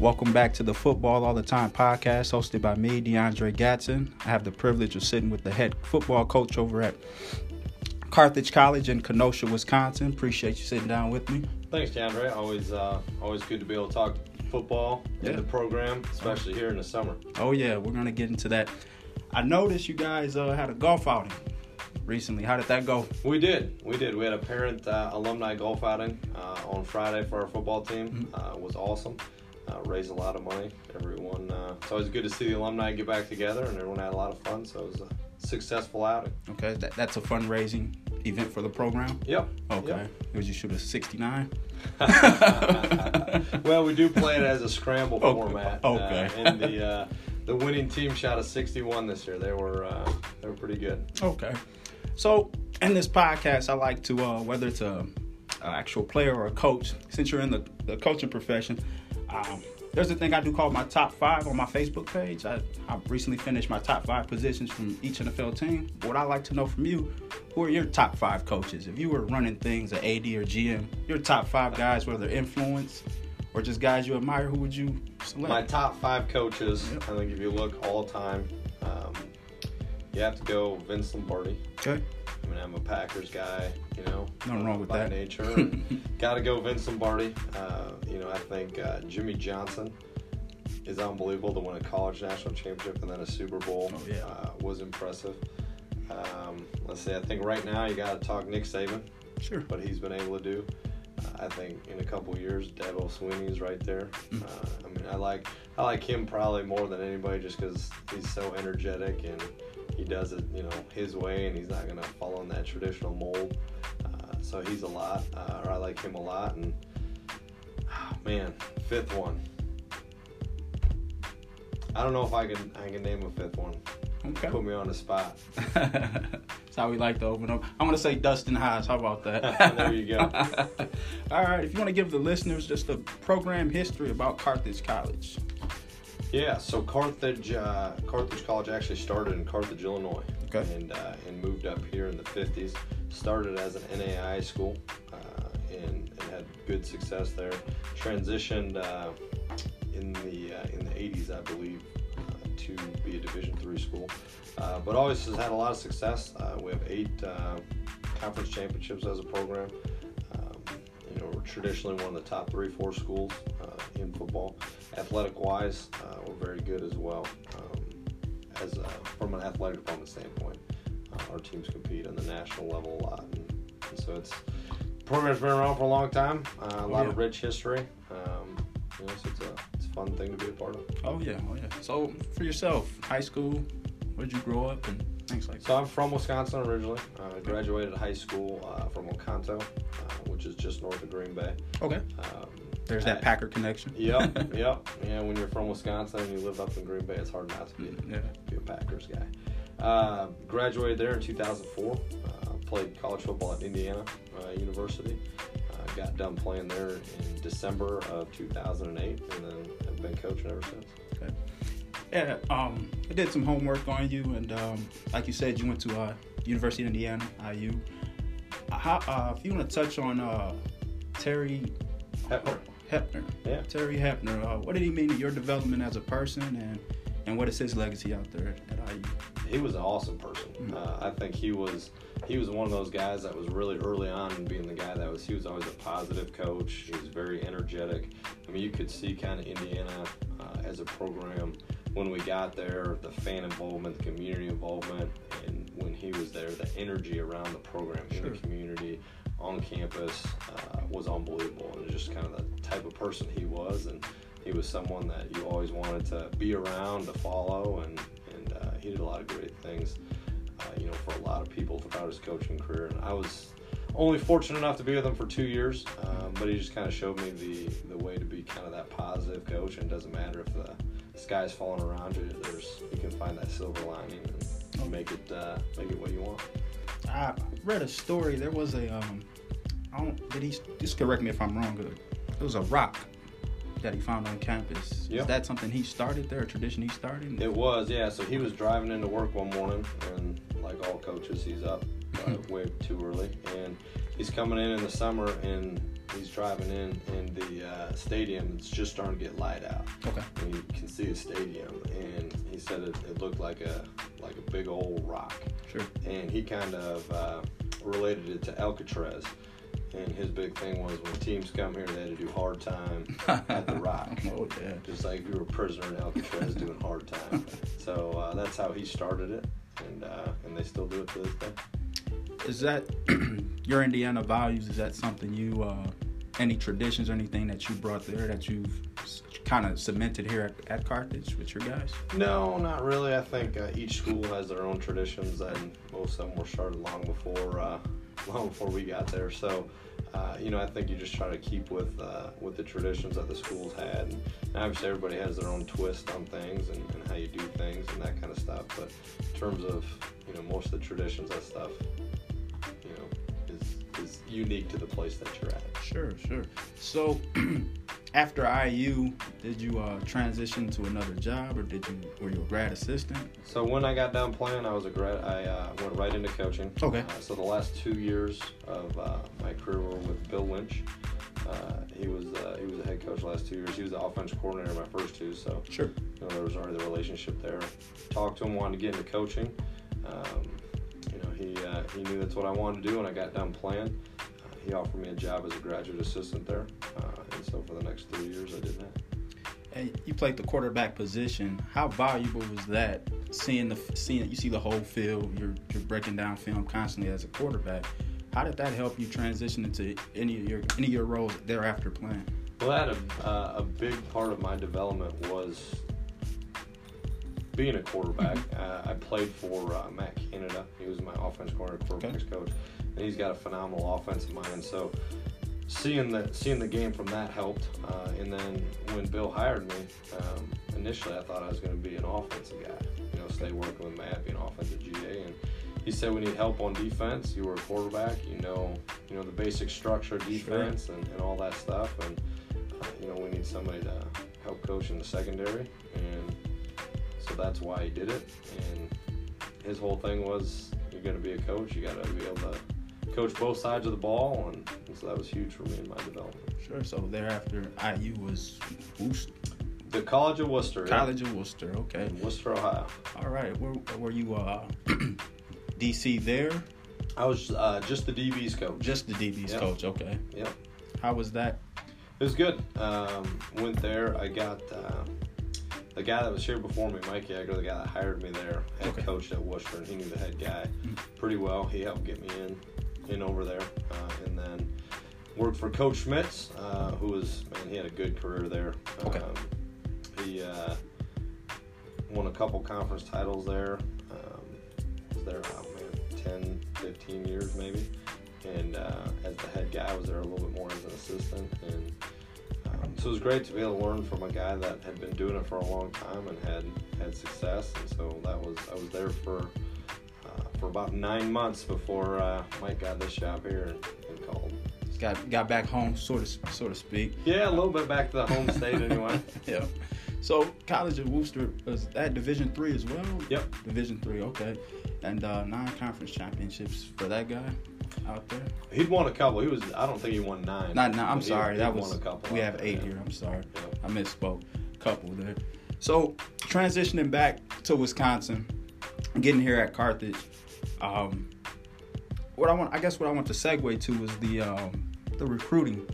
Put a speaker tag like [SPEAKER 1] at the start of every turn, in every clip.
[SPEAKER 1] Welcome back to the Football All the Time podcast, hosted by me, DeAndre Gatson. I have the privilege of sitting with the head football coach over at Carthage College in Kenosha, Wisconsin. Appreciate you sitting down with me.
[SPEAKER 2] Thanks, DeAndre. Always, uh, always good to be able to talk football
[SPEAKER 1] Yeah.
[SPEAKER 2] in the program, especially here in the summer.
[SPEAKER 1] Oh yeah, we're gonna get into that. I noticed you guys uh, had a golf outing recently. How did that go?
[SPEAKER 2] We did, we did. We had a parent uh, alumni golf outing uh, on Friday for our football team. Uh, it was awesome. Uh, raised a lot of money. Everyone, uh, it's always good to see the alumni get back together, and everyone had a lot of fun. So it was a successful outing.
[SPEAKER 1] Okay, that, that's a fundraising event for the program.
[SPEAKER 2] Yep.
[SPEAKER 1] Okay,
[SPEAKER 2] Yep.
[SPEAKER 1] it was you shoot a 69.
[SPEAKER 2] well, we do play it as a scramble
[SPEAKER 1] Okay.
[SPEAKER 2] format.
[SPEAKER 1] Okay.
[SPEAKER 2] Uh, and the uh, the winning team shot a 61 this year. They were uh, they were pretty good.
[SPEAKER 1] Okay. So in this podcast, I like to uh, whether it's a, a actual player or a coach. Since you're in the, the coaching profession, um, there's a thing I do called my top five on my Facebook page. I, I recently finished my top five positions from each NFL team. What I like to know from you, who are your top five coaches? If you were running things at AD or GM, your top five guys, whether influence or just guys you admire, who would you select?
[SPEAKER 2] My top five coaches.
[SPEAKER 1] Yep.
[SPEAKER 2] I think if you look all time, um, you have to go Vince Lombardi.
[SPEAKER 1] okay.
[SPEAKER 2] I'm a Packers guy, you know.
[SPEAKER 1] Nothing wrong with
[SPEAKER 2] by
[SPEAKER 1] that.
[SPEAKER 2] nature. Got to go Vince Lombardi. Uh, you know, I think uh, Jimmy Johnson is unbelievable to win a college national championship and then a Super Bowl.
[SPEAKER 1] Oh, yeah.
[SPEAKER 2] uh, was impressive. Um, let's see. I think right now you got to talk Nick Saban,
[SPEAKER 1] Sure.
[SPEAKER 2] what he's been able to do. Uh, I think in a couple years, Dabo Swinney's right there.
[SPEAKER 1] Mm.
[SPEAKER 2] Uh, I mean, I like I like him probably more than anybody just because he's so energetic and he does it, you know, his way, and he's not gonna follow in that traditional mold. Uh, so he's a lot, uh, or I like him a lot. And ah, man, fifth one. I don't know if I can I can name a fifth one.
[SPEAKER 1] Okay.
[SPEAKER 2] Put me on the spot.
[SPEAKER 1] That's how we like to open up. I'm going to say Dustin Hass. How about that?
[SPEAKER 2] There you go.
[SPEAKER 1] All right. If you want to give the listeners just a program history about Carthage College.
[SPEAKER 2] Yeah, so Carthage, uh, Carthage College actually started in Carthage, Illinois,
[SPEAKER 1] Okay.
[SPEAKER 2] and uh, and moved up here in the '50s. Started as an NAI school, uh, and, and had good success there. Transitioned uh, in the uh, in the '80s, I believe, uh, to be a Division three school, uh, but always has had a lot of success. Uh, we have eight uh, conference championships as a program. We're traditionally one of the top three, four schools uh, in football. Athletic wise, uh, we're very good as well. Um, as uh, from an athletic department standpoint, uh, our teams compete on the national level a lot, and, and so it's the program's been around for a long time. Uh, a lot of
[SPEAKER 1] Yeah.
[SPEAKER 2] rich history. Um, you know, so it's a it's a fun thing to be a part of.
[SPEAKER 1] Oh, yeah. Oh, yeah. So, for yourself, high school, where did you grow up and like?
[SPEAKER 2] So I'm from Wisconsin originally. Uh, graduated high school uh, from Oconto, uh, which is just north of Green Bay.
[SPEAKER 1] Okay.
[SPEAKER 2] Um,
[SPEAKER 1] There's that
[SPEAKER 2] I-
[SPEAKER 1] Packer connection.
[SPEAKER 2] Yep, yep. Yeah, when you're from Wisconsin and you live up in Green Bay, it's hard not to be,
[SPEAKER 1] Yeah.
[SPEAKER 2] be a Packers guy. Uh, graduated there in 2004. Uh, played college football at Indiana uh, University. Uh, got done playing there in December of 2008, and then have been coaching ever since.
[SPEAKER 1] Yeah, um, I did some homework on you, and um, like you said, you went to uh, University of Indiana, IU. How, uh, if you want to touch on uh, Terry
[SPEAKER 2] Hoeppner.
[SPEAKER 1] Hoeppner,
[SPEAKER 2] Yeah.
[SPEAKER 1] Terry Hoeppner, uh, what did he mean to your development as a person, and and what is his legacy out there at IU?
[SPEAKER 2] he was an awesome person.
[SPEAKER 1] Mm.
[SPEAKER 2] Uh, I think he was he was one of those guys that was really early on in being the guy that was he was always a positive coach. He was very energetic. I mean, you could see kind of Indiana uh, as a program when we got there, the fan involvement, the community involvement, and when he was there, the energy around the program in the community on campus uh, was unbelievable, and just kind of the type of person he was and. He was someone that you always wanted to be around, to follow, and and uh, he did a lot of great things, uh, you know, for a lot of people throughout his coaching career. And I was only fortunate enough to be with him for two years, um, but he just kind of showed me the the way to be kind of that positive coach. And it doesn't matter if the sky's falling around you, there's you can find that silver lining and make it uh, make it what you want.
[SPEAKER 1] I read a story. There was a um, I don't. Did he? Just correct me if I'm wrong. Good. It was a rock that he found on campus. Is
[SPEAKER 2] Yep.
[SPEAKER 1] that something he started there? A tradition he started?
[SPEAKER 2] It was, yeah. So he was driving into work one morning, and like all coaches, he's up uh, way too early. And he's coming in in the summer, and he's driving in, and the uh, stadium is just starting to get light out.
[SPEAKER 1] Okay.
[SPEAKER 2] And you can see the stadium, and he said it, it looked like a like a big old rock.
[SPEAKER 1] Sure.
[SPEAKER 2] And he kind of uh, related it to Alcatraz. And his big thing was when teams come here, they had to do hard time at the Rock.
[SPEAKER 1] oh yeah.
[SPEAKER 2] Just like you were a prisoner in Alcatraz doing hard time. So uh, that's how he started it, and uh, and they still do it to this day.
[SPEAKER 1] Is that your Indiana values? Is that something you, uh, any traditions or anything that you brought there that you've kind of cemented here at, at Carthage with your guys?
[SPEAKER 2] No, not really. I think uh, each school has their own traditions, and most of them were started long before uh, long before we got there. So, uh, you know, I think you just try to keep with uh, with the traditions that the schools had. And obviously, everybody has their own twist on things and, and how you do things and that kind of stuff. But in terms of you know most of the traditions, that stuff, unique to the place that you're at.
[SPEAKER 1] Sure, sure. So, after IU, did you uh, transition to another job, or did you were you a grad assistant?
[SPEAKER 2] So when I got done playing, I was a grad. I uh, went right into coaching.
[SPEAKER 1] Okay.
[SPEAKER 2] Uh, so the last two years of uh, my career were with Bill Lynch. Uh, he was uh, he was the head coach last two years. He was the offense coordinator my first two. So
[SPEAKER 1] Sure.
[SPEAKER 2] you know, there was already the relationship there. Talked to him, wanted to get into coaching. Um, you know, he uh, he knew that's what I wanted to do, and I got done playing. He offered me a job as a graduate assistant there, uh, and so for the next three years, I did that.
[SPEAKER 1] And you played the quarterback position. How valuable was that? Seeing the seeing you see the whole field. You're you're breaking down film constantly as a quarterback. How did that help you transition into any of your any of your roles thereafter playing?
[SPEAKER 2] Well, that a, uh, a big part of my development was being a quarterback. Uh, I played for uh, Matt Canada. He was my offense coordinator, quarterbacks coach, and he's got a phenomenal offensive mind. So seeing the seeing the game from that helped. Uh, and then when Bill hired me, um, initially I thought I was going to be an offensive guy. You know, stay working with Matt, be an offensive GA, and he said we need help on defense. You were a quarterback, you know, you know the basic structure of defense and, and all that stuff, and uh, you know we need somebody to help coach in the secondary, and so that's why he did it. And his whole thing was, you're going to be a coach, you got to be able to coach both sides of the ball, and, and so that was huge for me in my development.
[SPEAKER 1] Sure. So thereafter, IU was Wooster,
[SPEAKER 2] The College of Wooster, yeah,
[SPEAKER 1] College of Wooster. Okay.
[SPEAKER 2] in Wooster, Ohio.
[SPEAKER 1] All right. Where were you uh, DC there?
[SPEAKER 2] I was uh, just the DB's coach.
[SPEAKER 1] Just the DB's
[SPEAKER 2] Yep.
[SPEAKER 1] coach. Okay.
[SPEAKER 2] Yep.
[SPEAKER 1] How was that?
[SPEAKER 2] It was good. Um, went there. I got uh, the guy that was here before me, Mike Yeager, the guy that hired me there, head
[SPEAKER 1] Okay.
[SPEAKER 2] coached at Wooster, and he knew the head guy pretty well. He helped get me in, in over there, uh, and then worked for Coach Schmitz, uh, who was man, he had a good career there.
[SPEAKER 1] Okay.
[SPEAKER 2] Um, he uh, won a couple conference titles there. Um, was there, oh man, 10, 15 years maybe. And uh, as the head guy, I was there a little bit more as an assistant. And um, so it was great to be able to learn from a guy that had been doing it for a long time and had had success. And so that was I was there for for about nine months before uh, Mike got this job here and, called.
[SPEAKER 1] Got got back home, sort of so to speak.
[SPEAKER 2] Yeah, a little bit back to the home state anyway.
[SPEAKER 1] yeah. So College of Wooster was that Division three as well.
[SPEAKER 2] Yep.
[SPEAKER 1] Division three, okay. And uh, non-conference championships for that guy out there.
[SPEAKER 2] He'd won a couple. He was I don't think he won nine.
[SPEAKER 1] Not, no, I'm sorry.
[SPEAKER 2] he
[SPEAKER 1] that
[SPEAKER 2] won
[SPEAKER 1] was
[SPEAKER 2] a couple.
[SPEAKER 1] we have
[SPEAKER 2] there,
[SPEAKER 1] eight
[SPEAKER 2] yeah.
[SPEAKER 1] here. I'm sorry.
[SPEAKER 2] Yep.
[SPEAKER 1] I misspoke. Couple there. So transitioning back to Wisconsin, getting here at Carthage. Um, what I want, I guess, what I want to segue to is the um, the recruiting.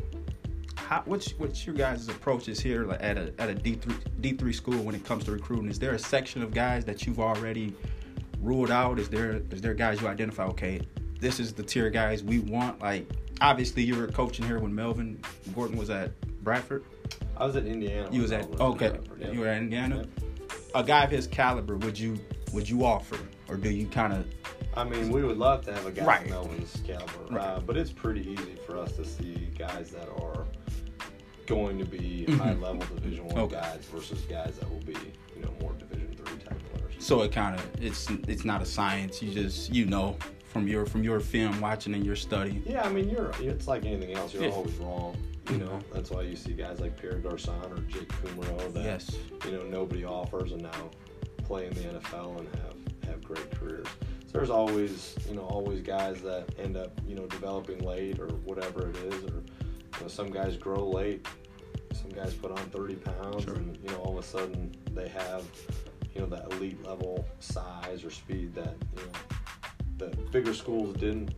[SPEAKER 1] How, what's what's your guys' approaches here like at a at a D three D three school when it comes to recruiting? Is there a section of guys that you've already ruled out? Is there is there guys you identify? Okay, this is the tier guys we want. Like obviously you were coaching here when Melvin Gordon was at Bradford.
[SPEAKER 2] I was at Indiana.
[SPEAKER 1] You was at okay.
[SPEAKER 2] Bradford, yeah.
[SPEAKER 1] You were at Indiana.
[SPEAKER 2] Yep.
[SPEAKER 1] A guy of his caliber, would you would you offer, or do you kind of
[SPEAKER 2] I mean, we would love to have a guy
[SPEAKER 1] Right.
[SPEAKER 2] Melvin's caliber,
[SPEAKER 1] Right.
[SPEAKER 2] uh, but it's pretty easy for us to see guys that are going to be
[SPEAKER 1] Mhm.
[SPEAKER 2] high level Division One
[SPEAKER 1] Okay.
[SPEAKER 2] guys versus guys that will be, you know, more Division Three type players.
[SPEAKER 1] so it kind of it's it's not a science. You just you know from your from your film watching and your study.
[SPEAKER 2] Yeah, I mean, you're it's like anything else. You're
[SPEAKER 1] Yeah.
[SPEAKER 2] always wrong. You know,
[SPEAKER 1] Mhm.
[SPEAKER 2] that's why you see guys like Pierre Garcon or Jake Kumerow that
[SPEAKER 1] Yes.
[SPEAKER 2] you know nobody offers and now play in the NFL and have have great careers. So there's always you know always guys that end up you know developing late or whatever it is, or you know some guys grow late, some guys put on 30 pounds,
[SPEAKER 1] Sure.
[SPEAKER 2] and you know all of a sudden they have you know that elite level size or speed that you know the bigger schools didn't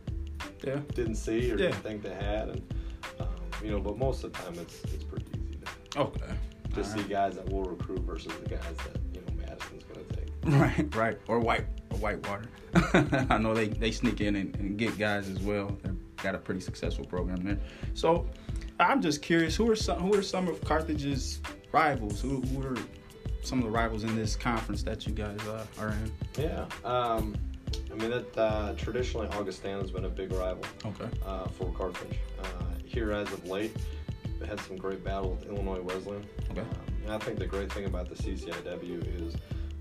[SPEAKER 1] Yeah.
[SPEAKER 2] didn't see or
[SPEAKER 1] Yeah.
[SPEAKER 2] didn't think they had, and um, you know, but most of the time it's it's pretty easy to
[SPEAKER 1] Okay.
[SPEAKER 2] to
[SPEAKER 1] All
[SPEAKER 2] see
[SPEAKER 1] right.
[SPEAKER 2] guys that will recruit versus the guys that
[SPEAKER 1] Right, right. Or white, or Whitewater. I know they, they sneak in and, and get guys as well. They've got a pretty successful program there. So I'm just curious, who are some who are some of Carthage's rivals? Who, who are some of the rivals in this conference that you guys uh, are in?
[SPEAKER 2] Yeah, um, I mean that uh, traditionally Augustana's been a big rival
[SPEAKER 1] Okay.
[SPEAKER 2] uh, for Carthage. Uh, here as of late, they had some great battle with Illinois Wesleyan.
[SPEAKER 1] Okay.
[SPEAKER 2] Um, and I think the great thing about the CCIW is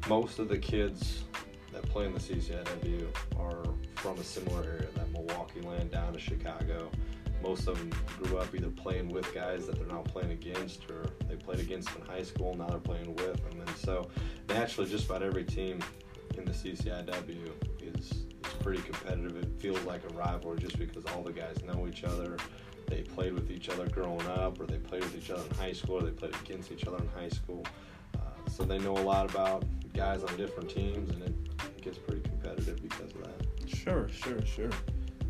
[SPEAKER 2] most of the kids that play in the CCIW are from a similar area, that Milwaukee land down to Chicago. Most of them grew up either playing with guys that they're now playing against, or they played against in high school. Now they're playing with them, and so naturally, just about every team in the CCIW is is pretty competitive. It feels like a rivalry just because all the guys know each other. They played with each other growing up, or they played with each other in high school, or they played against each other in high school. Uh, so they know a lot about guys on different teams, and it, gets pretty competitive because of that.
[SPEAKER 1] Sure, sure, sure.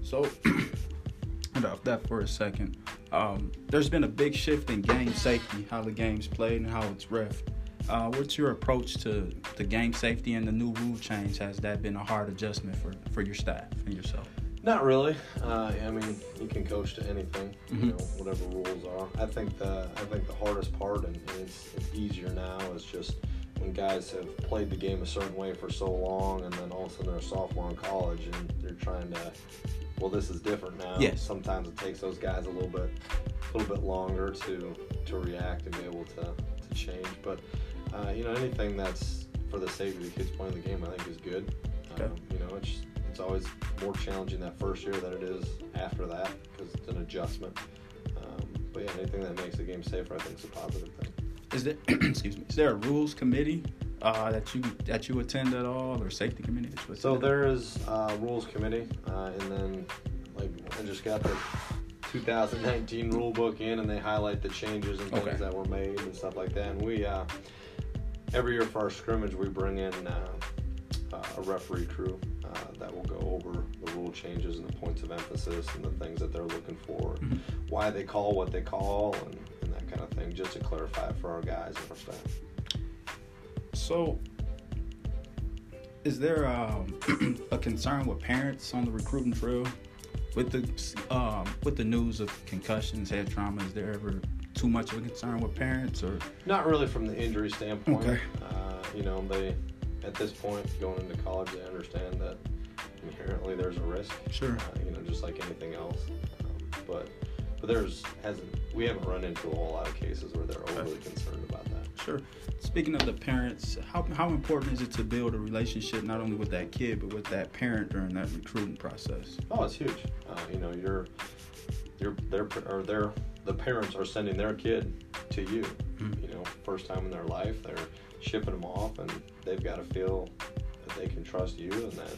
[SPEAKER 1] So, hold off that for a second. Um, there's been a big shift in game safety, how the game's played and how it's refed. Uh, what's your approach to the game safety and the new rule change? Has that been a hard adjustment for, for your staff and yourself?
[SPEAKER 2] Not really. Uh, I mean, you can coach to anything,
[SPEAKER 1] Mhm.
[SPEAKER 2] you know, whatever rules are. I think the I think the hardest part, and, and it's, it's easier now, is just when guys have played the game a certain way for so long, and then all of a sudden they're a sophomore in college, and they're trying to, well, this is different now.
[SPEAKER 1] Yes.
[SPEAKER 2] Sometimes it takes those guys a little bit, a little bit longer to to react and be able to to change. But uh, you know, anything that's for the safety of the kids playing the game, I think is good.
[SPEAKER 1] Okay.
[SPEAKER 2] Um, you know, it's it's always more challenging that first year than it is after that because it's an adjustment. Um, but yeah, anything that makes the game safer, I think, is a positive thing.
[SPEAKER 1] Is there excuse me? Is there a rules committee uh, that you that you attend at all, or safety committee that you attend?
[SPEAKER 2] So there is uh, rules committee, uh, and then like I just got the 2019 rule book in, and they highlight the changes and things
[SPEAKER 1] Okay.
[SPEAKER 2] that were made and stuff like that. And we uh, every year for our scrimmage, we bring in uh, uh, a referee crew uh, that will go over the rule changes and the points of emphasis and the things that they're looking for,
[SPEAKER 1] Mhm.
[SPEAKER 2] why they call what they call, and, thing, just to clarify for our guys and our staff.
[SPEAKER 1] So, is there um, a concern with parents on the recruiting trail with the um, with the news of concussions, head trauma? Is there ever too much of a concern with parents, or
[SPEAKER 2] Not really from the injury standpoint.
[SPEAKER 1] Okay.
[SPEAKER 2] Uh, you know, they at this point going into college, they understand that inherently there's a risk.
[SPEAKER 1] Sure.
[SPEAKER 2] Uh, you know, just like anything else. Um, but but there's hasn't we haven't run into a whole lot of cases where they're overly concerned about that.
[SPEAKER 1] sure? Speaking of the parents, how how important is it to build a relationship not only with that kid but with that parent during that recruiting process?
[SPEAKER 2] Oh, it's huge. Uh, you know, you're you're their or their the parents are sending their kid to you.
[SPEAKER 1] Mhm.
[SPEAKER 2] You know, first time in their life, they're shipping them off, and they've got to feel that they can trust you and that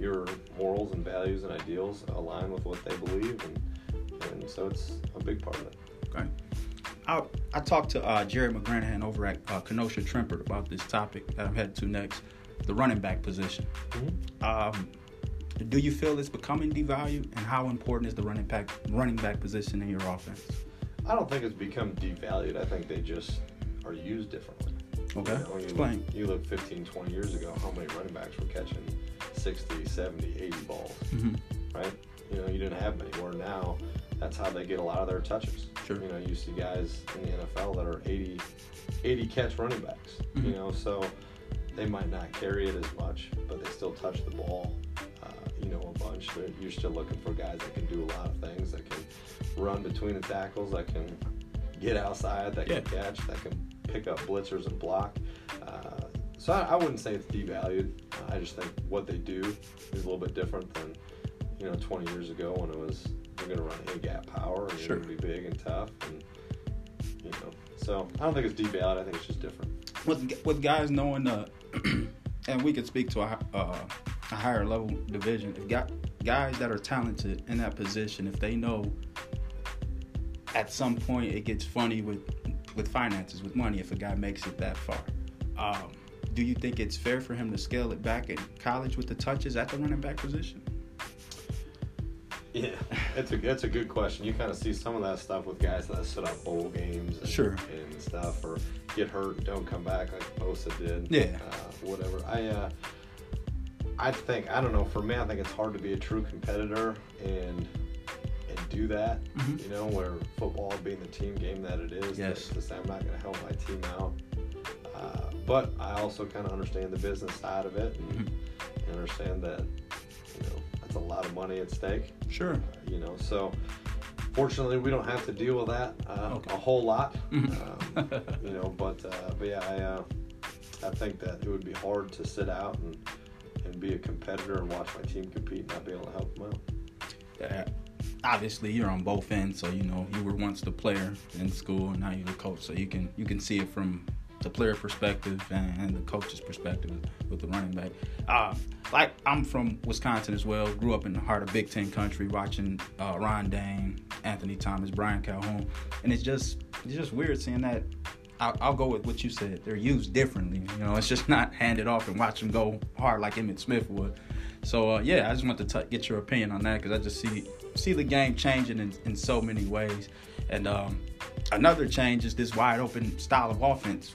[SPEAKER 2] your morals and values and ideals align with what they believe, and and so it's a big part of it.
[SPEAKER 1] Okay. I, I talked to uh, Jerry McGranahan over at uh, Kenosha Tremper about this topic that I'm headed to next, the running back position. Um, do you feel it's becoming devalued, and how important is the running back running back position in your offense?
[SPEAKER 2] I don't think it's become devalued. I think they just are used differently.
[SPEAKER 1] Okay,
[SPEAKER 2] You, know, you
[SPEAKER 1] explain.
[SPEAKER 2] Look, you look 15, 20 years ago, how many running backs were catching 60, 70, 80 balls,
[SPEAKER 1] hmm
[SPEAKER 2] right? You know, you didn't have many. Where now, that's how they get a lot of their touches.
[SPEAKER 1] Sure.
[SPEAKER 2] You know, you see guys in the NFL that are 80, 80 catch running backs.
[SPEAKER 1] Mhm.
[SPEAKER 2] You know, so they might not carry it as much, but they still touch the ball. Uh, you know, a bunch. They're, you're still looking for guys that can do a lot of things. That can run between the tackles. That can get outside. That can catch. That can pick up blitzers and block. Uh, so I, I wouldn't say it's devalued. I just think what they do is a little bit different than you know 20 years ago when it was you're going to run a gap power and
[SPEAKER 1] Sure.
[SPEAKER 2] you're going to be big and tough and you know. So I don't think it's devalued. I think it's just different.
[SPEAKER 1] With with guys knowing, uh, and we could speak to a, uh, a higher level division, if got guys that are talented in that position, if they know at some point it gets funny with with finances, with money, if a guy makes it that far. Um, do you think it's fair for him to scale it back in college with the touches at the running back position?
[SPEAKER 2] Yeah, it's a it's a good question. You kind of see some of that stuff with guys that sit out bowl games, and,
[SPEAKER 1] Sure.
[SPEAKER 2] and stuff, or get hurt and don't come back like Bosa did.
[SPEAKER 1] Yeah.
[SPEAKER 2] uh, whatever. I uh, I think I don't know. For me, I think it's hard to be a true competitor and and do that.
[SPEAKER 1] Mhm.
[SPEAKER 2] You know, where football being the team game that it is.
[SPEAKER 1] Yes.
[SPEAKER 2] To, to say I'm not going to help my team out. Uh, but I also kind of understand the business side of it and,
[SPEAKER 1] Mhm.
[SPEAKER 2] and understand that that's a lot of money at stake
[SPEAKER 1] Sure.
[SPEAKER 2] you know so fortunately we don't have to deal with that uh,
[SPEAKER 1] Okay.
[SPEAKER 2] a whole lot um, you know but uh, but yeah I uh, I think that it would be hard to sit out and and be a competitor and watch my team compete and not be able to help them out
[SPEAKER 1] Yeah. Obviously, you're on both ends, so you know you were once the player in school, and now you're the coach. So you can you can see it from the player perspective and, the coach's perspective with the running back. Uh, like I'm from Wisconsin as well. Grew up in the heart of Big Ten country, watching uh, Ron Dayne, Anthony Thomas, Brian Calhoun, and it's just it's just weird seeing that. I'll, I'll go with what you said. They're used differently. You know, it's just not handed off and watch them go hard like Emmitt Smith would. So uh, yeah, I just want to t- get your opinion on that because I just see see the game changing in, in so many ways. And um, another change is this wide open style of offense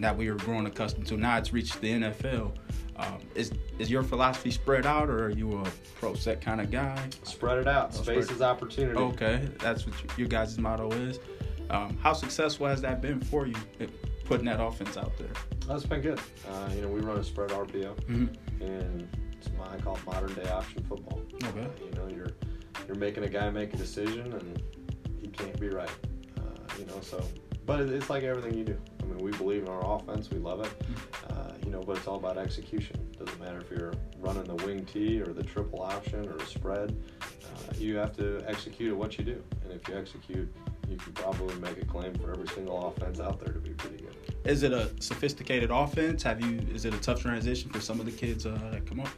[SPEAKER 1] that we were growing accustomed to. Now it's reached the NFL. Um, is is your philosophy spread out, or are you a pro set kind of guy?
[SPEAKER 2] spread it out
[SPEAKER 1] Oh,
[SPEAKER 2] space
[SPEAKER 1] spread-
[SPEAKER 2] is opportunity
[SPEAKER 1] Okay, that's what you, your guys' motto is. Um, how successful has that been for you, putting that offense out there?
[SPEAKER 2] that's been good uh, you know we run a spread RPO
[SPEAKER 1] Mm-hmm.
[SPEAKER 2] and it's my, I call it modern day option football
[SPEAKER 1] Okay.
[SPEAKER 2] Uh, you know, you're you're making a guy make a decision, and he can't be right. Uh, you know, so but it's like everything you do. I mean, we believe in our offense, we love it. Uh, you know, but it's all about execution. It Doesn't matter if you're running the wing T or the triple option or a spread. Uh, you have to execute what you do, and if you execute, you can probably make a claim for every single offense out there to be pretty good.
[SPEAKER 1] Is it a sophisticated offense? Have you? Is it a tough transition for some of the kids uh, that come up?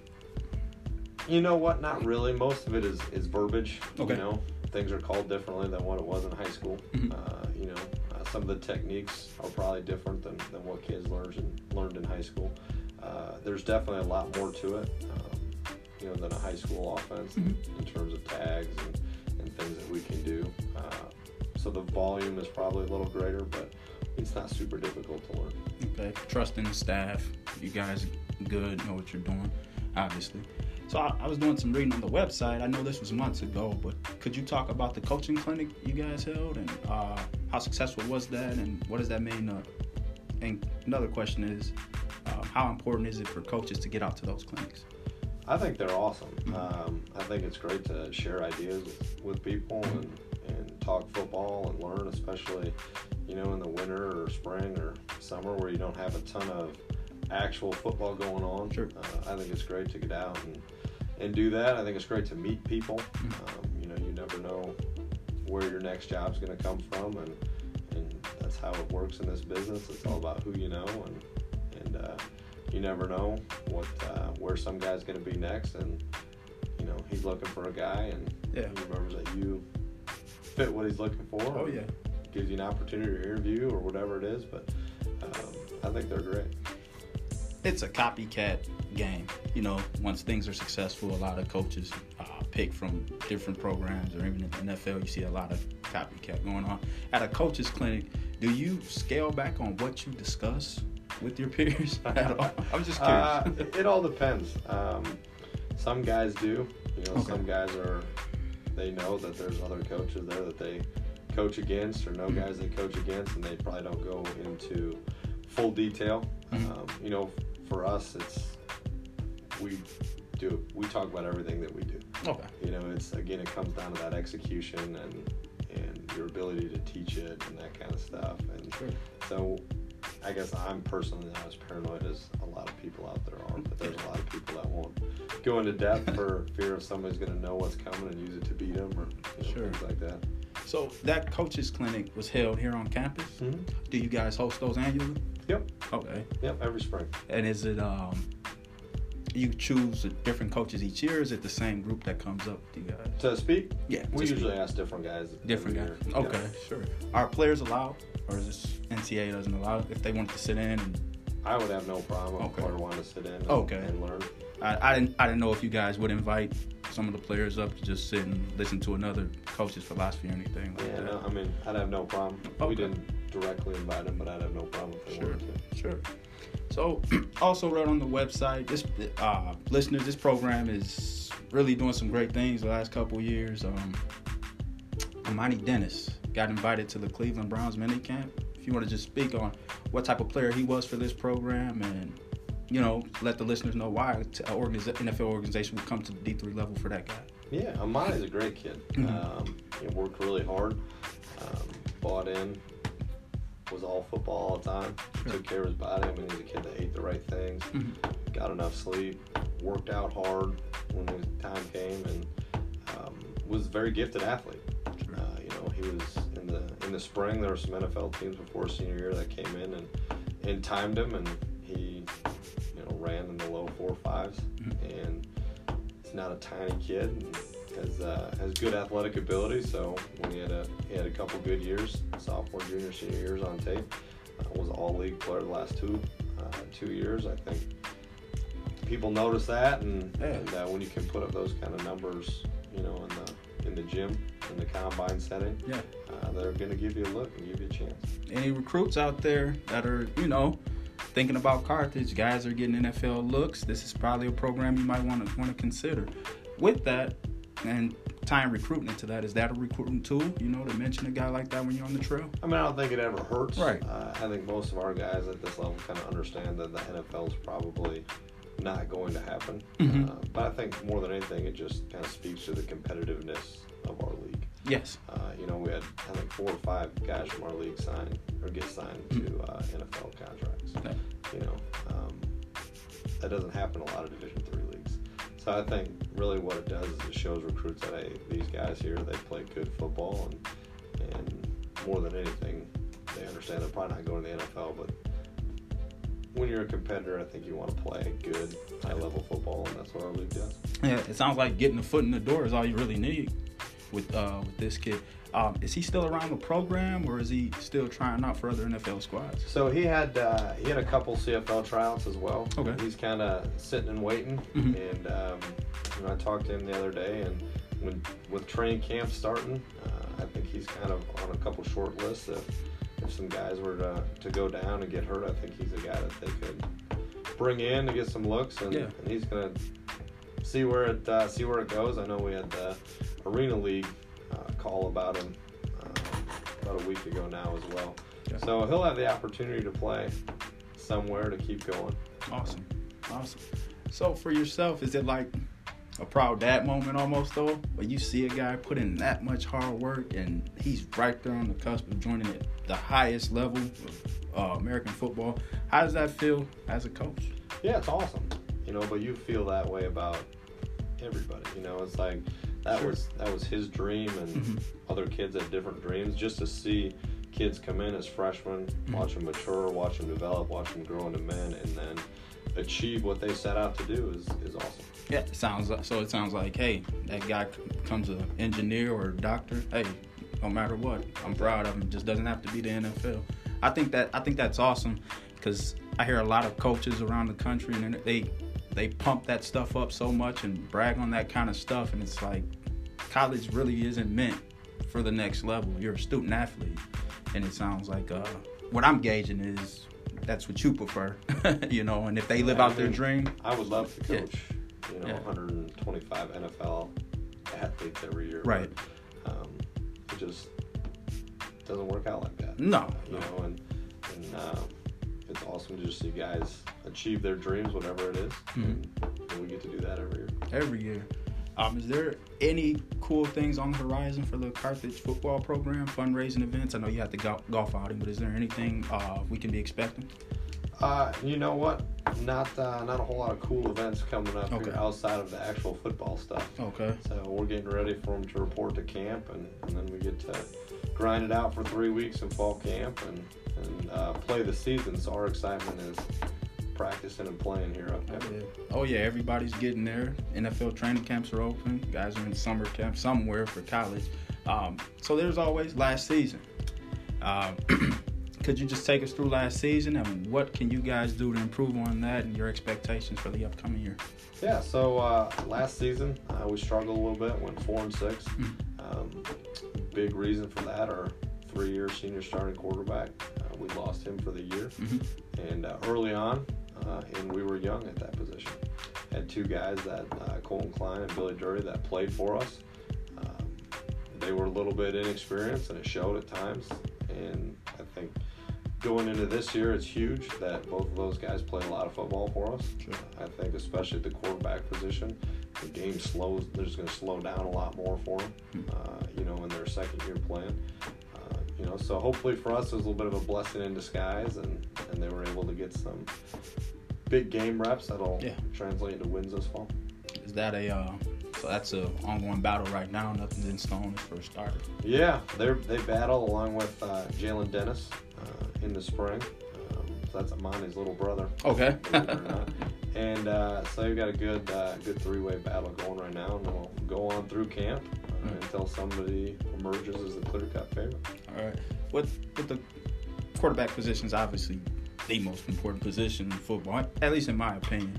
[SPEAKER 2] You know what? Not really. Most of it is, is verbiage.
[SPEAKER 1] Okay.
[SPEAKER 2] You know, things are called differently than what it was in high school.
[SPEAKER 1] Mhm.
[SPEAKER 2] Uh, you know, some of the techniques are probably different than, than what kids learned in, learned in high school. Uh, there's definitely a lot more to it, um, you know, than a high school offense
[SPEAKER 1] Mhm.
[SPEAKER 2] in terms of tags and, and things that we can do. Uh, so the volume is probably a little greater, but it's not super difficult to learn.
[SPEAKER 1] Okay, trusting the staff. You guys good, know what you're doing, obviously. So I, I was doing some reading on the website. I know this was months ago, but could you talk about the coaching clinic you guys held and uh, how successful was that, and what does that mean? Uh, and another question is, uh, how important is it for coaches to get out to those clinics?
[SPEAKER 2] I think they're awesome. Um, I think it's great to share ideas with, with people and, and talk football and learn, especially you know in the winter or spring or summer where you don't have a ton of actual football going on.
[SPEAKER 1] Sure.
[SPEAKER 2] Uh, I think it's great to get out and and do that. I think it's great to meet people. Um, you know, you never know where your next job's going to come from, and and that's how it works in this business. It's all about who you know, and and uh, you never know what uh, where some guy's going to be next, and you know he's looking for a guy, and
[SPEAKER 1] Yeah.
[SPEAKER 2] he remembers that you fit what he's looking for.
[SPEAKER 1] Oh
[SPEAKER 2] and
[SPEAKER 1] yeah.
[SPEAKER 2] gives you an opportunity to interview or whatever it is. But um, I think they're great.
[SPEAKER 1] it's a copycat game. You know, once things are successful, a lot of coaches pick from different programs, or even in the NFL, you see a lot of copycat going on. At a coach's clinic, do you scale back on what you discuss with your peers at all? I'm just curious.
[SPEAKER 2] Uh, it all depends. Um, some guys do. You know,
[SPEAKER 1] Okay.
[SPEAKER 2] some guys are. They know that there's other coaches there that they coach against, or know
[SPEAKER 1] Mhm.
[SPEAKER 2] guys they coach against, and they probably don't go into full detail.
[SPEAKER 1] Mhm.
[SPEAKER 2] Um, you know, for us, it's we do. We talk about everything that we do.
[SPEAKER 1] Okay.
[SPEAKER 2] You know, it's again, it comes down to that execution and and your ability to teach it and that kind of stuff. And
[SPEAKER 1] Sure.
[SPEAKER 2] so, I guess I'm personally not as paranoid as a lot of people out there are, but there's a lot of people that won't go into depth for fear of somebody's going to know what's coming and use it to beat them or you know,
[SPEAKER 1] Sure.
[SPEAKER 2] things like that.
[SPEAKER 1] So that coaches clinic was held here on campus.
[SPEAKER 2] Mm-hmm.
[SPEAKER 1] Do you guys host those annually?
[SPEAKER 2] Yep,
[SPEAKER 1] Okay.
[SPEAKER 2] yep, every spring.
[SPEAKER 1] And is it um you choose different coaches each year? Or is it the same group that comes up to you guys?
[SPEAKER 2] To speak?
[SPEAKER 1] Yeah,
[SPEAKER 2] We usually
[SPEAKER 1] speak.
[SPEAKER 2] ask different guys.
[SPEAKER 1] Different guys.
[SPEAKER 2] year.
[SPEAKER 1] Okay,
[SPEAKER 2] Yeah.
[SPEAKER 1] sure. Are players allowed, or is this NCAA doesn't allow if they want to sit in? And
[SPEAKER 2] I would have no problem
[SPEAKER 1] Okay.
[SPEAKER 2] player wanted to sit in and,
[SPEAKER 1] Okay.
[SPEAKER 2] and learn.
[SPEAKER 1] I, I didn't I didn't know if you guys would invite some of the players up to just sit and listen to another coach's philosophy or anything like
[SPEAKER 2] Yeah,
[SPEAKER 1] that.
[SPEAKER 2] no, I mean, I'd have no problem.
[SPEAKER 1] Okay.
[SPEAKER 2] We didn't directly invite them, but I'd have no problem if they
[SPEAKER 1] Sure,
[SPEAKER 2] wanted to.
[SPEAKER 1] sure. So, also read on the website, this uh, listeners, this program is really doing some great things the last couple years. Um, Amani Dennis got invited to the Cleveland Browns mini camp. If you want to just speak on what type of player he was for this program, and you know, let the listeners know why an organiz- NFL organization would come to the D3 level for that guy.
[SPEAKER 2] Yeah, Amani's a great kid.
[SPEAKER 1] Mhm.
[SPEAKER 2] Um, he worked really hard, um, bought in, was all football all the time. Took care of his body. I mean, he's a kid that ate the right things,
[SPEAKER 1] Mhm.
[SPEAKER 2] got enough sleep, worked out hard when the time came, and um, was a very gifted athlete.
[SPEAKER 1] Sure.
[SPEAKER 2] Uh, you know, he was in the in the spring. There were some NFL teams before senior year that came in and and timed him, and he, you know, ran in the low four fives,
[SPEAKER 1] Mhm.
[SPEAKER 2] and he's not a tiny kid. And, has uh, has good athletic ability. So when he had a he had a couple good years, sophomore, junior, senior years on tape, was all league player the last two uh, two years. I think people notice that, and, and uh, when you can put up those kind of numbers, you know, in the in the gym in the combine setting,
[SPEAKER 1] Yeah.
[SPEAKER 2] uh, they're going to give you a look and give you a chance.
[SPEAKER 1] any recruits out there that are, you know, thinking about Carthage, guys are getting NFL looks. This is probably a program you might want to want to consider. With that, and tying recruiting into that, is that a recruiting tool? You know, to mention a guy like that when you're on the trail.
[SPEAKER 2] I mean, I don't think it ever hurts.
[SPEAKER 1] Right.
[SPEAKER 2] Uh, I think most of our guys at this level kind of understand that the NFL is probably not going to happen.
[SPEAKER 1] Mhm.
[SPEAKER 2] Uh, but I think more than anything, it just kind of speaks to the competitiveness of our league.
[SPEAKER 1] Yes.
[SPEAKER 2] Uh, you know, we had I think four or five guys from our league sign or get signed to uh, NFL contracts.
[SPEAKER 1] Yeah.
[SPEAKER 2] You know, um, that doesn't happen a lot of Division three. So I think really what it does is it shows recruits that hey, these guys here they play good football and and more than anything, they understand they're probably not going to the NFL, but when you're a competitor, I think you want to play good, high level football, and that's what our league does.
[SPEAKER 1] Yeah, it sounds like getting a foot in the door is all you really need with uh, with this kid. Um, is he still around the program, or is he still trying out for other NFL squads?
[SPEAKER 2] So he had uh, he had a couple CFL tryouts as well.
[SPEAKER 1] Okay.
[SPEAKER 2] He's kind of sitting and waiting,
[SPEAKER 1] Mhm.
[SPEAKER 2] and um, you know, I talked to him the other day, and when with training camp starting, uh, I think he's kind of on a couple short lists. If if some guys were to, to go down and get hurt, I think he's a guy that they could bring in to get some looks, and,
[SPEAKER 1] Yeah.
[SPEAKER 2] and he's gonna see where it uh, see where it goes. I know we had the Arena League uh, call about him uh, about a week ago now as well.
[SPEAKER 1] Yeah.
[SPEAKER 2] So he'll have the opportunity to play somewhere to keep going.
[SPEAKER 1] Awesome, awesome. So for yourself, is it like a proud dad moment almost though, when you see a guy put in that much hard work and he's right there on the cusp of joining it, the highest level of uh, American football? How does that feel as a coach?
[SPEAKER 2] Yeah, it's awesome. You know, but you feel that way about everybody. You know, it's like that
[SPEAKER 1] Sure.
[SPEAKER 2] was that was his dream, and
[SPEAKER 1] Mhm.
[SPEAKER 2] other kids had different dreams. Just to see kids come in as freshmen,
[SPEAKER 1] Mhm.
[SPEAKER 2] watch them mature, watch them develop, watch them grow into men, and then achieve what they set out to do is is awesome.
[SPEAKER 1] Yeah, sounds so. It sounds like, hey, that guy c- becomes an engineer or a doctor. Hey, no matter what, I'm proud of him. Just doesn't have to be the NFL. I think that I think that's awesome because I hear a lot of coaches around the country and they they pump that stuff up so much and brag on that kind of stuff, and it's like college really isn't meant for the next level. You're a student athlete, and it sounds like uh, what I'm gauging is that's what you prefer, you know. And if they live
[SPEAKER 2] I
[SPEAKER 1] out their dream,
[SPEAKER 2] I would love to
[SPEAKER 1] Yeah.
[SPEAKER 2] coach, you know,
[SPEAKER 1] Yeah.
[SPEAKER 2] 125 NFL athletes every year.
[SPEAKER 1] Right.
[SPEAKER 2] But, um, it just doesn't work out like that.
[SPEAKER 1] No,
[SPEAKER 2] You
[SPEAKER 1] no.
[SPEAKER 2] know, and and um, it's awesome to just see guys achieve their dreams, whatever it is,
[SPEAKER 1] Mhm.
[SPEAKER 2] and, and we get to do that every year.
[SPEAKER 1] every year. Um, is there any cool things on the horizon for the Carthage football program, fundraising events? I know you had the golf, golf outing, but is there anything uh, we can be expecting?
[SPEAKER 2] Uh, you know what? Not uh, not a whole lot of cool events coming up
[SPEAKER 1] Okay.
[SPEAKER 2] here outside of the actual football stuff.
[SPEAKER 1] Okay.
[SPEAKER 2] So we're getting ready for them to report to camp, and, and then we get to grind it out for three weeks in fall camp and, and uh, play the season. So our excitement is practicing and playing here up
[SPEAKER 1] Oh
[SPEAKER 2] there.
[SPEAKER 1] yeah. oh yeah, everybody's getting there. NFL training camps are open. Guys are in summer camp somewhere for college. Um, so there's always last season. Um, could you just take us through last season and what can you guys do to improve on that and your expectations for the upcoming year?
[SPEAKER 2] Yeah, so uh, last season uh, we struggled a little bit, went four and six.
[SPEAKER 1] Mm.
[SPEAKER 2] Um, big reason for that, our three-year senior starting quarterback, uh, we lost him for the year,
[SPEAKER 1] Mhm.
[SPEAKER 2] and uh, early on, uh, and we were young at that position. Had two guys that uh, Colton Klein and Billy Dury that played for us. Um, they were a little bit inexperienced, and it showed at times. And I think going into this year, it's huge that both of those guys play a lot of football for us.
[SPEAKER 1] Sure.
[SPEAKER 2] I think, especially at the quarterback position, the game slows. They're just going to slow down a lot more for them.
[SPEAKER 1] Hmm.
[SPEAKER 2] Uh, you know, in their second year playing. You know, so hopefully for us, it was a little bit of a blessing in disguise, and and they were able to get some big game reps that'll
[SPEAKER 1] Yeah.
[SPEAKER 2] translate into wins this fall.
[SPEAKER 1] Is that a uh, so that's a ongoing battle right now? Nothing's in stone as first starter.
[SPEAKER 2] Yeah, they they battle along with uh, Jalen Dennis uh, in the spring. That's Amani's little brother.
[SPEAKER 1] Okay.
[SPEAKER 2] believe it or not. And uh, so we've got a good uh, good three way battle going right now, and we'll go on through camp uh,
[SPEAKER 1] Mm.
[SPEAKER 2] until somebody emerges as the clear cut favorite.
[SPEAKER 1] All right. With with the quarterback position is obviously the most important position in football, at least in my opinion.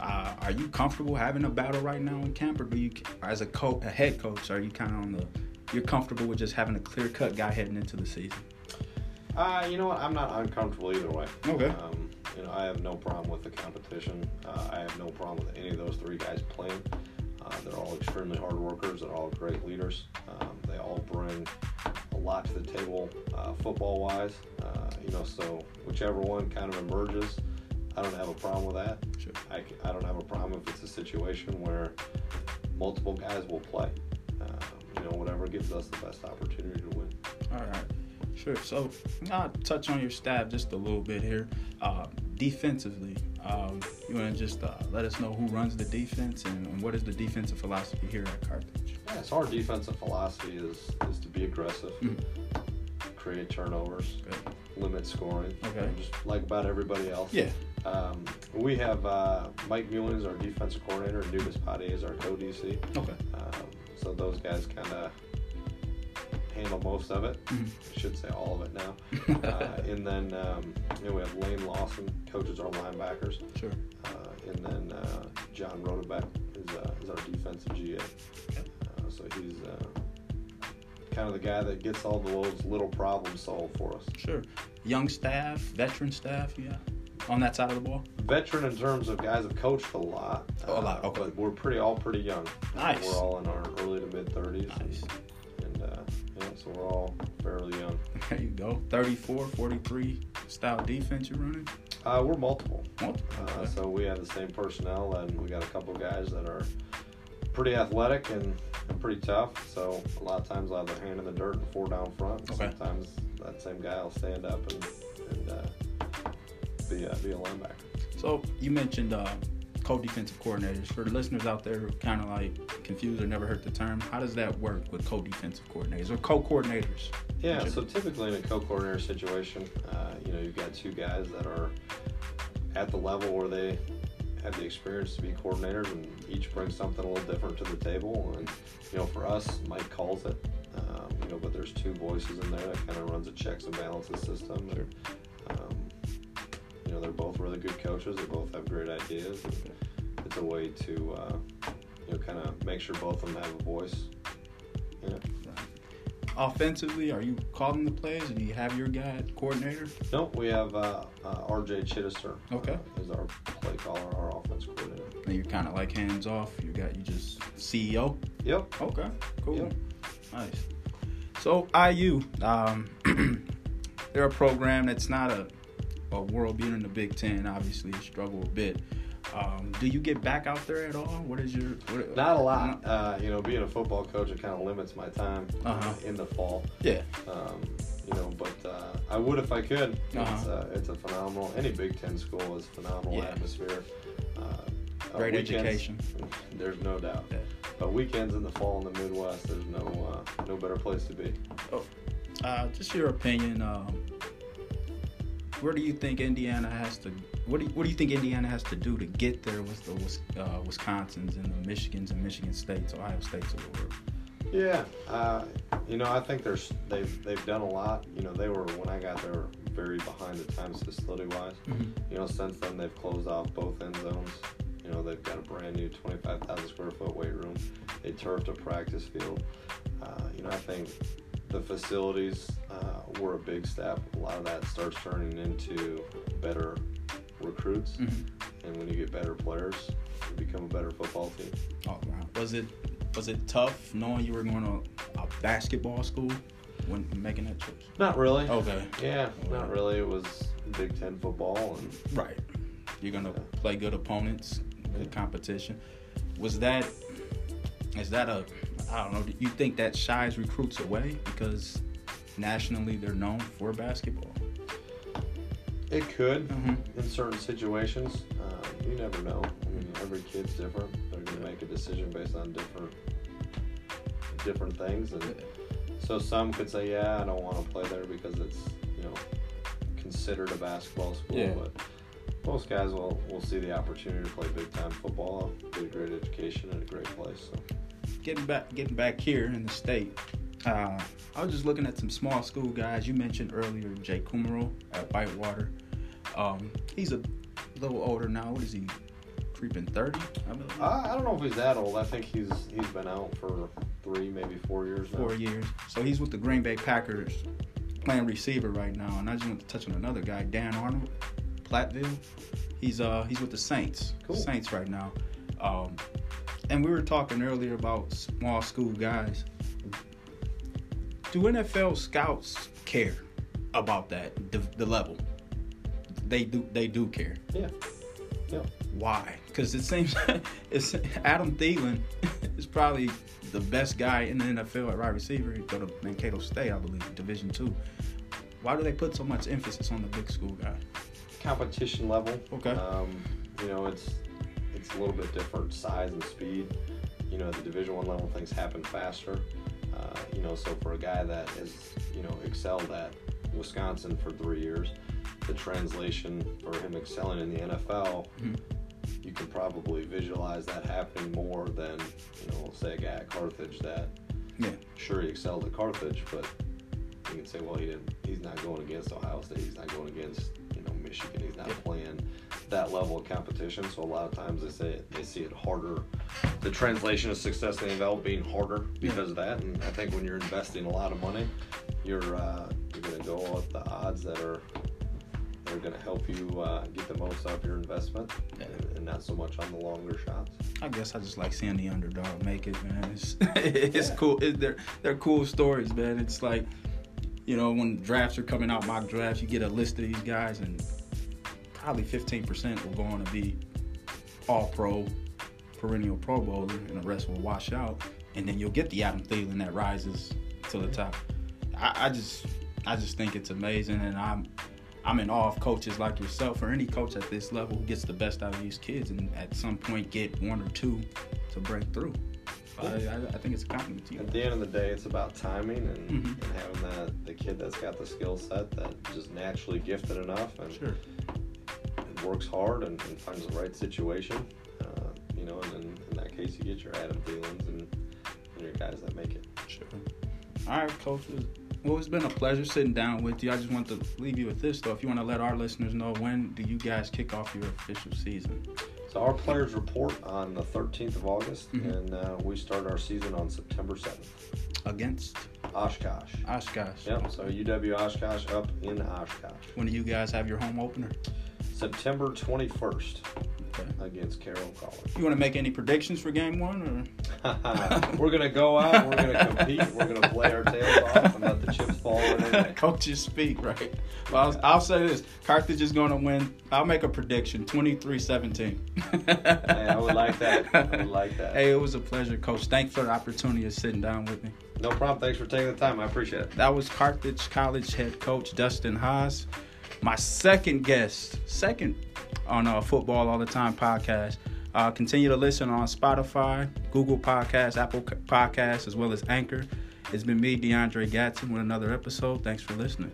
[SPEAKER 1] Uh, are you comfortable having a battle right now in camp, or do you, as a coach, a head coach, are you kind of on the, you're comfortable with just having a clear cut guy heading into the season?
[SPEAKER 2] Uh, you know what? I'm not uncomfortable either way.
[SPEAKER 1] Okay.
[SPEAKER 2] Um, you know, I have no problem with the competition. Uh, I have no problem with any of those three guys playing. Uh, they're all extremely hard workers. They're all great leaders. Um, they all bring a lot to the table, uh, football wise. Uh, you know, so whichever one kind of emerges, I don't have a problem with that.
[SPEAKER 1] Sure.
[SPEAKER 2] I, I don't have a problem if it's a situation where multiple guys will play. Um, you know, whatever gives us the best opportunity to win.
[SPEAKER 1] All right. Sure. So I'll touch on your staff just a little bit here. Uh, defensively, um, you want to just uh, let us know who runs the defense and, and what is the defensive philosophy here at Carthage?
[SPEAKER 2] Yeah, so our defensive philosophy is is to be aggressive,
[SPEAKER 1] Mhm.
[SPEAKER 2] create turnovers, limit scoring.
[SPEAKER 1] Okay.
[SPEAKER 2] Just like about everybody else.
[SPEAKER 1] Yeah.
[SPEAKER 2] Um, we have uh, Mike Mullins, our defensive coordinator, and Nubis Padi is our co-DC.
[SPEAKER 1] Okay.
[SPEAKER 2] Um, so those guys kind of handle most of it.
[SPEAKER 1] Mhm.
[SPEAKER 2] I should say all of it now. uh, and then um, you know, we have Lane Lawson, coaches our linebackers.
[SPEAKER 1] Sure.
[SPEAKER 2] Uh, and then uh, John Rodebeck is, uh, is our defensive GA. Uh, so he's uh, kind of the guy that gets all the those little problems solved for us.
[SPEAKER 1] Sure. Young staff, veteran staff, yeah. On that side of the ball.
[SPEAKER 2] Veteran in terms of guys have coached a lot.
[SPEAKER 1] Oh, a lot, okay.
[SPEAKER 2] But we're pretty all pretty young.
[SPEAKER 1] Nice.
[SPEAKER 2] We're all in our early to mid thirties.
[SPEAKER 1] Nice.
[SPEAKER 2] Yeah, so we're all fairly young.
[SPEAKER 1] There you go. 34, 43 style defense you're running.
[SPEAKER 2] Uh, we're multiple.
[SPEAKER 1] Multiple.
[SPEAKER 2] Uh,
[SPEAKER 1] okay.
[SPEAKER 2] so we have the same personnel, and we got a couple guys that are pretty athletic and, and pretty tough. So a lot of times I'll have their hand in the dirt and four down front.
[SPEAKER 1] Okay.
[SPEAKER 2] Sometimes that same guy will stand up and, and uh, be, a, be a linebacker.
[SPEAKER 1] So you mentioned uh, co-defensive coordinators. For the listeners out there who kind of like confused or never heard the term, how does that work with co-defensive coordinators or co-coordinators?
[SPEAKER 2] Yeah, so typically in a co-coordinator situation, uh, you know, you've got two guys that are at the level where they have the experience to be coordinators, and each brings something a little different to the table. And you know, for us, Mike calls it, um, you know, but there's two voices in there that kind of runs a checks and balances system.
[SPEAKER 1] Sure.
[SPEAKER 2] And, really good coaches. They both have great ideas. And it's a way to, uh, you know, kind of make sure both of them have a voice. Know.
[SPEAKER 1] Offensively, are you calling the plays? Do you have your guy coordinator?
[SPEAKER 2] Nope, we have uh, uh, RJ Chittister.
[SPEAKER 1] Okay.
[SPEAKER 2] Uh, is our play caller, our offense coordinator.
[SPEAKER 1] And you're kind of like hands off. You got you just CEO.
[SPEAKER 2] Yep.
[SPEAKER 1] Okay, cool,
[SPEAKER 2] Yeah.
[SPEAKER 1] nice. So IU, um, they're a program that's not a, a world being in the Big Ten. Obviously, you struggle a bit. Um, do you get back out there at all? What is your what,
[SPEAKER 2] Not a lot. Uh, you know, being a football coach, it kind of limits my time uh,
[SPEAKER 1] Uh-huh.
[SPEAKER 2] in the fall.
[SPEAKER 1] Yeah,
[SPEAKER 2] Um, you know, but uh, I would if I could. It's,
[SPEAKER 1] Uh-huh.
[SPEAKER 2] uh, it's a phenomenal. Any Big Ten school is phenomenal
[SPEAKER 1] Yeah.
[SPEAKER 2] atmosphere. Uh, uh,
[SPEAKER 1] great
[SPEAKER 2] weekends-
[SPEAKER 1] education.
[SPEAKER 2] There's no doubt.
[SPEAKER 1] Yeah.
[SPEAKER 2] But weekends in the fall in the Midwest, there's no uh, no better place to be.
[SPEAKER 1] Uh, just your opinion. Um, where do you think Indiana has to? What do you, what do you think Indiana has to do to get there with the uh, Wisconsins and the Michigans and Michigan States, Ohio States of the world?
[SPEAKER 2] Yeah, uh, you know, I think there's they've they've done a lot. You know, they were when I got there very behind the times facility wise. You know, since then they've closed off both end zones. You know, they've got a brand new 25,000 square foot weight room. They turfed a practice field. Uh, you know, I think the facilities uh, were a big step. A lot of that starts turning into better recruits,
[SPEAKER 1] Mm-hmm.
[SPEAKER 2] and when you get better players, you become a better football team.
[SPEAKER 1] All around. Was it was it tough knowing you were going to a basketball school when making that choice?
[SPEAKER 2] Not really.
[SPEAKER 1] Okay.
[SPEAKER 2] Yeah, not really. It was Big Ten football, and
[SPEAKER 1] Right. You're gonna play good opponents, good
[SPEAKER 2] Yeah.
[SPEAKER 1] competition. Was that is that a I don't know, do you think that shies recruits away because nationally they're known for basketball?
[SPEAKER 2] it could
[SPEAKER 1] Mhm.
[SPEAKER 2] in certain situations. Um, you never know. I mean, every kid's different. They're going to make a decision based on different different things, and so some could say, "Yeah, I don't want to play there because it's you know considered a basketball school."
[SPEAKER 1] Yeah.
[SPEAKER 2] But most guys will will see the opportunity to play big time football, get a great education, and a great place. So.
[SPEAKER 1] Getting back getting back here in the state, uh, I was just looking at some small school guys. You mentioned earlier Jay Kumerow at Whitewater. Um, he's a little older now. What is he? Creeping thirty, I
[SPEAKER 2] I don't know if he's that old. I think he's he's been out for three, maybe four years now.
[SPEAKER 1] four years. So he's with the Green Bay Packers playing receiver right now. And I just want to touch on another guy, Dan Arnold, Platteville. He's uh he's with the Saints.
[SPEAKER 2] Cool.
[SPEAKER 1] Saints right now. Um, and we were talking earlier about small school guys. Do NFL scouts care about that the, the level? They do. They do care.
[SPEAKER 2] Yeah. Yeah.
[SPEAKER 1] Why? Because it seems it's Adam Thielen is probably the best guy in the NFL at wide receiver. He go to Mankato State, I believe, Division Two. Why do they put so much emphasis on the big school guy?
[SPEAKER 2] competition level.
[SPEAKER 1] Okay.
[SPEAKER 2] Um, you know, it's it's a little bit different size and speed. You know, at the Division One level, things happen faster. Uh, you know, so for a guy that has you know excelled at Wisconsin for three years, the translation for him excelling in the NFL,
[SPEAKER 1] Mhm.
[SPEAKER 2] you can probably visualize that happening more than you know, say a guy at Carthage that
[SPEAKER 1] Yeah.
[SPEAKER 2] sure he excelled at Carthage, but you can say, well, he didn't. He's not going against Ohio State. He's not going against Michigan. He's not
[SPEAKER 1] Yeah.
[SPEAKER 2] playing that level of competition. So a lot of times they say they see it harder. The translation of success in the NFL being harder because of that. And I think when you're investing a lot of money, you're uh, you're going to go with the odds that are that are going to help you uh, get the most out of your investment,
[SPEAKER 1] Yeah.
[SPEAKER 2] and, and not so much on the longer shots.
[SPEAKER 1] I guess I just like seeing the underdog make it, man. It's it's
[SPEAKER 2] Yeah.
[SPEAKER 1] cool. It, they're they're cool stories, man. It's like, you know, when drafts are coming out, mock drafts, you get a list of these guys, and probably 15% will go on to be all pro, perennial Pro Bowler, and the rest will wash out. And then you'll get the Adam Thielen that rises to the top. I, I just I just think it's amazing, and I'm I'm in awe of coaches like yourself or any coach at this level who gets the best out of these kids and at some point get one or two to break through. I, I, I think it's a compliment to you.
[SPEAKER 2] At the end of the day, it's about timing and,
[SPEAKER 1] Mhm.
[SPEAKER 2] and having that the kid that's got the skill set that just naturally gifted enough and,
[SPEAKER 1] Sure.
[SPEAKER 2] Works hard and, and finds the right situation. Uh, you know, and in, in that case, you get your Adam Thielens and, and your guys that make it.
[SPEAKER 1] Sure. All right, coach. Well, it's been a pleasure sitting down with you. I just want to leave you with this, though. If you want to let our listeners know, when do you guys kick off your official season?
[SPEAKER 2] So our players report on the 13th of August,
[SPEAKER 1] Mhm.
[SPEAKER 2] and uh, we start our season on September 7th.
[SPEAKER 1] Against
[SPEAKER 2] Oshkosh.
[SPEAKER 1] Oshkosh.
[SPEAKER 2] Yep. So UW Oshkosh up in Oshkosh.
[SPEAKER 1] When do you guys have your home opener?
[SPEAKER 2] September 21st
[SPEAKER 1] Okay.
[SPEAKER 2] against Carroll College.
[SPEAKER 1] You want to make any predictions for game one,
[SPEAKER 2] we're gonna go out. We're gonna compete. We're gonna play our tails off and let the chips fall where
[SPEAKER 1] or coaches speak? Right. Well, I'll, I'll say this: Carthage is going to win. I'll make a prediction: 23-17.
[SPEAKER 2] Hey, I would like that. I would like that.
[SPEAKER 1] Hey, it was a pleasure, Coach. Thanks for the opportunity of sitting down with me.
[SPEAKER 2] No problem. Thanks for taking the time. I appreciate it.
[SPEAKER 1] That was Carthage College head coach Dustin Hass. My second guest, second on uh, Football All the Time podcast. Uh, continue to listen on Spotify, Google Podcasts, Apple Podcasts, as well as Anchor. It's been me, DeAndre Gatson, with another episode. Thanks for listening.